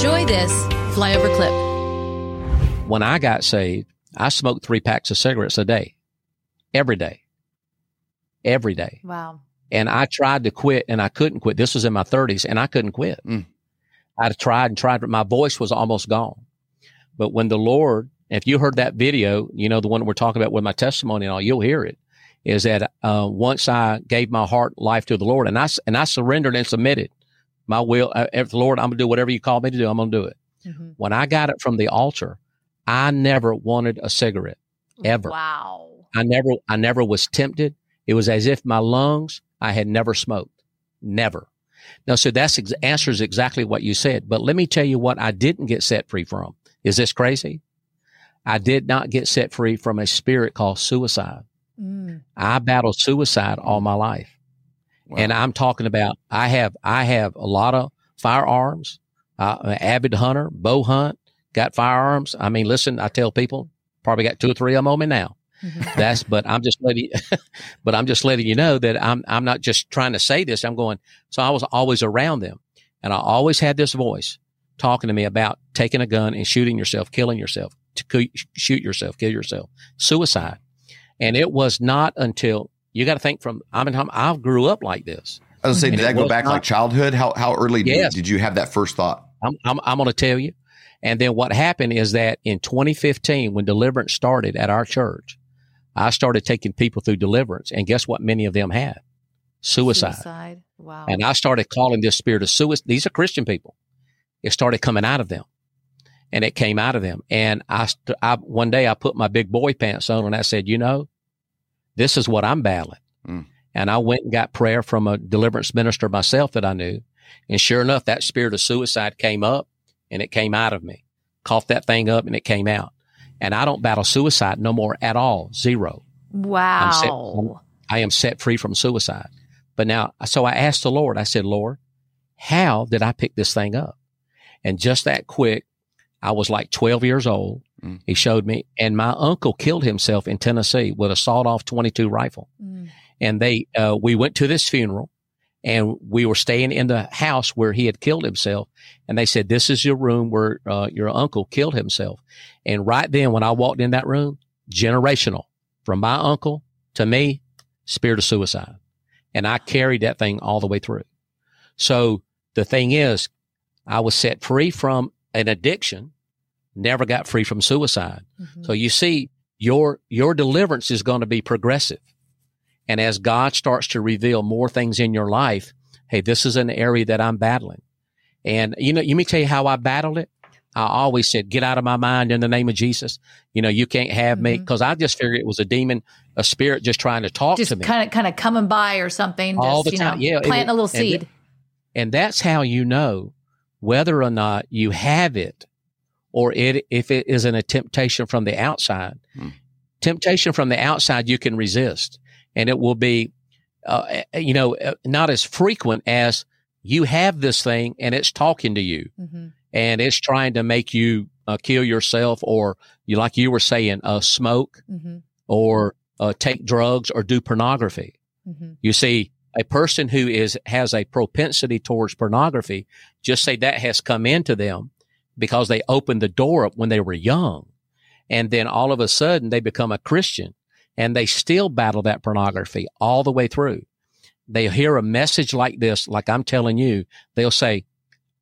Enjoy this flyover clip. When I got saved, I smoked three packs of cigarettes a day, every day, every day. Wow. And I tried to quit and I couldn't quit. This was in my 30s and I couldn't quit. Mm. I tried and tried, but my voice was almost gone. But when the Lord, if you heard that video, you know, the one we're talking about with my testimony and all, you'll hear it, is that uh, once I gave my heart life to the Lord and I, and I surrendered and submitted my will, uh, Lord, I'm going to do whatever you call me to do, I'm going to do it. Mm-hmm. When I got it from the altar, I never wanted a cigarette ever. Wow. I never, I never was tempted. It was as if my lungs, I had never smoked. Never. Now, so that's ex- answers exactly what you said. But let me tell you what I didn't get set free from. Is this crazy? I did not get set free from a spirit called suicide. Mm. I battled suicide all my life. Wow. And I'm talking about, I have, I have a lot of firearms. Uh, I'm an avid hunter, bow hunt, got firearms. I mean, listen, I tell people, probably got two or three of them on me now. Mhm. That's, but I'm just letting, but I'm just letting you know that I'm, I'm not just trying to say this. I'm going, so I was always around them and I always had this voice talking to me about taking a gun and shooting yourself, killing yourself, to co- shoot yourself, kill yourself, suicide. And it was not until you got to think from, I mean, I grew up like this. I was saying, And did that go back not- like childhood? How how early did, Yes. did you have that first thought? I'm, I'm, I'm going to tell you. And then what happened is that in 2015, when deliverance started at our church, I started taking people through deliverance. And guess what? Many of them had suicide. Suicide. Wow. And I started calling this spirit of suicide. These are Christian people. It started coming out of them and it came out of them. And I, st- I, one day I put my big boy pants on and I said, you know, this is what I'm battling. Mm. And I went and got prayer from a deliverance minister myself that I knew. And sure enough, that spirit of suicide came up and it came out of me. Coughed that thing up and it came out. And I don't battle suicide no more at all. Zero. I'm set- wow. I am set free from suicide. But now, so I asked the Lord, I said, Lord, how did I pick this thing up? And just that quick, I was like 12 years old. Mm. He showed me, and my uncle killed himself in Tennessee with a sawed off 22 rifle. Mm. And they, uh, we went to this funeral and we were staying in the house where he had killed himself. And they said, this is your room where, uh, your uncle killed himself. And right then, when I walked in that room, generational from my uncle to me, spirit of suicide. And I carried that thing all the way through. So the thing is, I was set free from an addiction, never got free from suicide. Mhm. So you see, your, your deliverance is going to be progressive. And as God starts to reveal more things in your life, hey, this is an area that I'm battling. And you know, let me tell you how I battled it. I always said, get out of my mind in the name of Jesus. You know, you can't have me Mhm. because I just figured it was a demon, a spirit just trying to talk just to me. kind of kind of coming by or something. All just, the you know, time. Yeah, it planting a little and seed. And that's how you know whether or not you have it or it, if it isn't a temptation from the outside. Hmm. Temptation from the outside, you can resist and it will be, uh, you know, uh, not as frequent as you have this thing and it's talking to you hmm and it's trying to make you uh, kill yourself or you, like you were saying, uh, smoke hmm or uh, take drugs or do pornography. hmm You see, a person who is has a propensity towards pornography, just say that has come into them because they opened the door up when they were young. And then all of a sudden they become a Christian and they still battle that pornography all the way through. They hear a message like this, like I'm telling you, they'll say,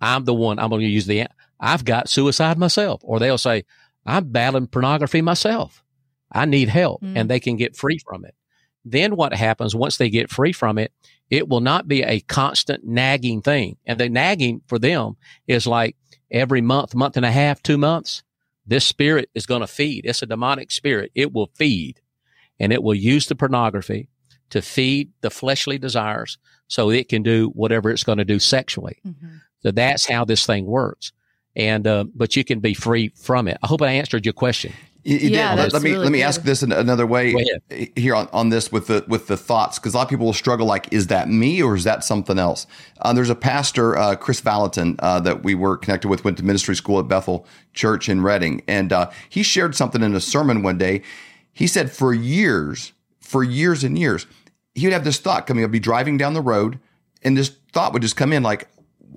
I'm the one, I'm going to use the, I've got suicide myself. Or they'll say, I'm battling pornography myself. I need help Mm. and they can get free from it. Then what happens once they get free from it, it will not be a constant nagging thing. And the nagging for them is like every month, month and a half, two months, this spirit is going to feed. It's a demonic spirit. It will feed and it will use the pornography to feed the fleshly desires so it can do whatever it's going to do sexually. hmm So that's how this thing works. And, uh, but you can be free from it. I hope I answered your question. You, you Yeah, did. Let- that's let me really let me good. ask this in another way here on, on this with the with the thoughts because a lot of people will struggle like is that me or is that something else? Uh, there's a pastor uh, Chris Valentin uh, that we were connected with went to ministry school at Bethel Church in Redding and uh, he shared something in a sermon one day. He said for years, for years and years, he would have this thought coming. He'd be driving down the road and this thought would just come in like,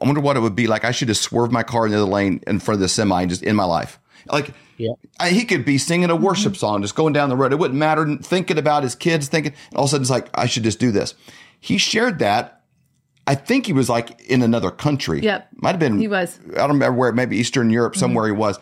I wonder what it would be like. I should just swerve my car into the lane in front of the semi and just in my life. Like Yeah. I, he could be singing a worship mm-hmm. song, just going down the road. It wouldn't matter. Thinking about his kids, thinking, all of a sudden it's like, I should just do this. He shared that. I think he was like in another country. Yep. Might have been. He was. I don't remember where, maybe Eastern Europe, mm-hmm. somewhere he was.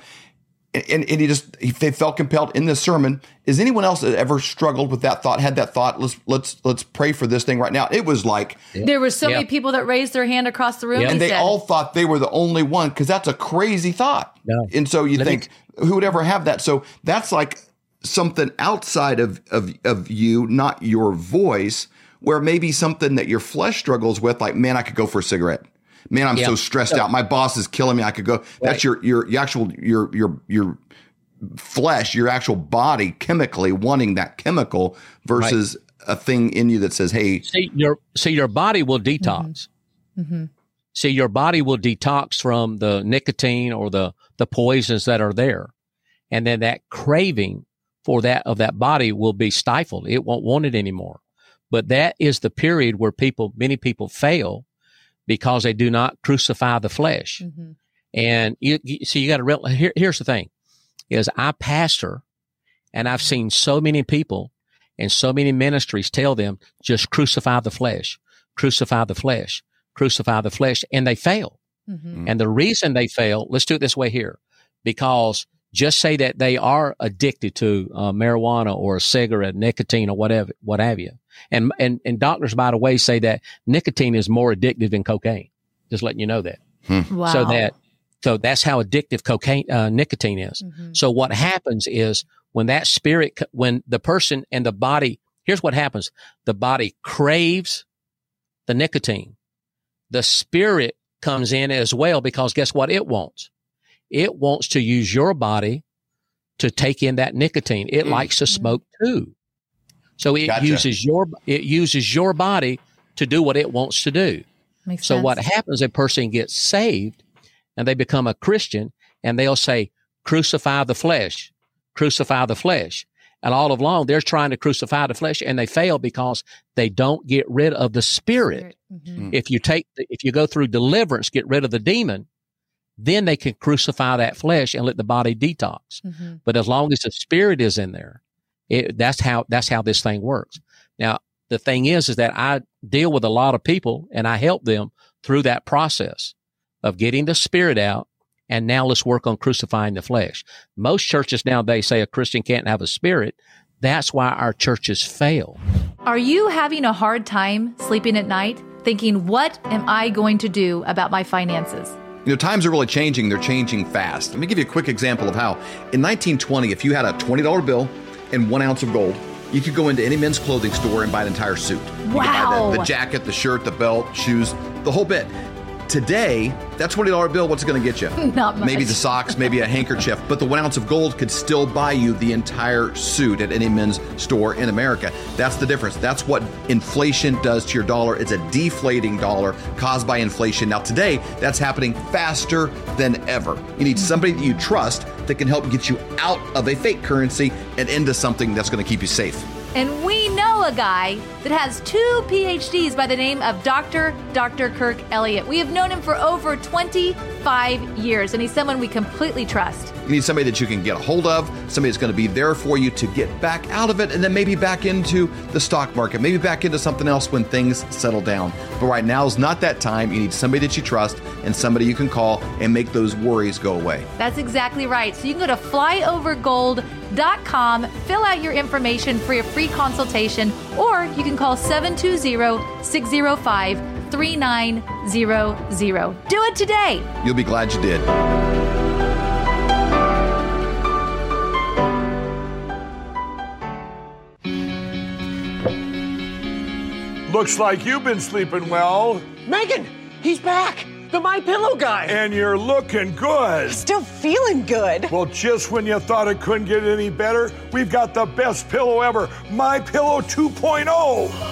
And, and, and he just, he, they felt compelled in this sermon. Is anyone else that ever struggled with that thought, had that thought, let's, let's, let's pray for this thing right now? It was like, There were so Yeah. many people that raised their hand across the room. Yeah. and they said. all thought they were the only one because that's a crazy thought. No. And so you Let me- think who would ever have that? So that's like something outside of, of of you, not your voice, where maybe something that your flesh struggles with, like man, I could go for a cigarette. Man, I'm Yeah. so stressed out. My boss is killing me. I could go. That's your your your actual your your your flesh, your actual body chemically wanting that chemical versus a thing in you that says, "Hey, See your see your body will mm-hmm. detox. Mm-hmm. See your body will detox from the nicotine or the the poisons that are there, and then that craving for that of that body will be stifled. It won't want it anymore. But that is the period where people many people fail because they do not crucify the flesh. Mhm. And you, you so you got to real here, here's the thing is I pastor and I've seen so many people and so many ministries tell them just crucify the flesh, crucify the flesh, crucify the flesh, and they fail. Mhm. And the reason they fail, let's do it this way here, because just say that they are addicted to uh, marijuana or a cigarette, nicotine, or whatever, what have you. And, and and doctors, by the way, say that nicotine is more addictive than cocaine. Just letting you know that. Wow. So that so that's how addictive cocaine uh, nicotine is. Mhm. So what happens is when that spirit, when the person and the body, here's what happens: the body craves the nicotine. The spirit comes in as well because guess what? It wants. It wants to use your body to take in that nicotine. It Mm. likes to smoke too. So it Gotcha. uses your it uses your body to do what it wants to do. Makes So sense. what happens? A person gets saved and they become a Christian and they'll say, crucify the flesh, crucify the flesh. And all along they're trying to crucify the flesh and they fail because they don't get rid of the spirit. Mhm. If you take, the, if you go through deliverance, get rid of the demon, then they can crucify that flesh and let the body detox. Mhm. But as long as the spirit is in there, it, that's how that's how this thing works. Now, the thing is, is that I deal with a lot of people and I help them through that process of getting the spirit out. And now let's work on crucifying the flesh. Most churches nowadays say a Christian can't have a spirit. That's why our churches fail. Are you having a hard time sleeping at night, thinking, what am I going to do about my finances? You know, times are really changing. They're changing fast. Let me give you a quick example of how. In 1920, if you had a $20 bill and one ounce of gold, you could go into any men's clothing store and buy an entire suit. You Wow. the, the jacket, the shirt, the belt, shoes, the whole bit. Today, that $20 bill, what's it going to get you? Not much. Maybe the socks, maybe a handkerchief, but the one ounce of gold could still buy you the entire suit at any men's store in America. That's the difference. That's what inflation does to your dollar. It's a deflating dollar caused by inflation. Now, today, that's happening faster than ever. You need somebody that you trust that can help get you out of a fake currency and into something that's going to keep you safe. And we know a guy that has two PhDs by the name of Dr. Dr. Kirk Elliott. We have known him for over 25 years, and he's someone we completely trust. You need somebody that you can get a hold of, somebody that's going to be there for you to get back out of it, and then maybe back into the stock market, maybe back into something else when things settle down. But right now is not that time. You need somebody that you trust and somebody you can call and make those worries go away. That's exactly right. So you can go to flyovergold.com, fill out your information for a free consultation, or you can call 720 605 3900. Do it today. You'll be glad you did. Looks like you've been sleeping well, Megan, he's back. The My Pillow guy. and you're looking good. Still feeling good. Well, just when you thought it couldn't get any better, we've got the best pillow ever, My Pillow 2.0.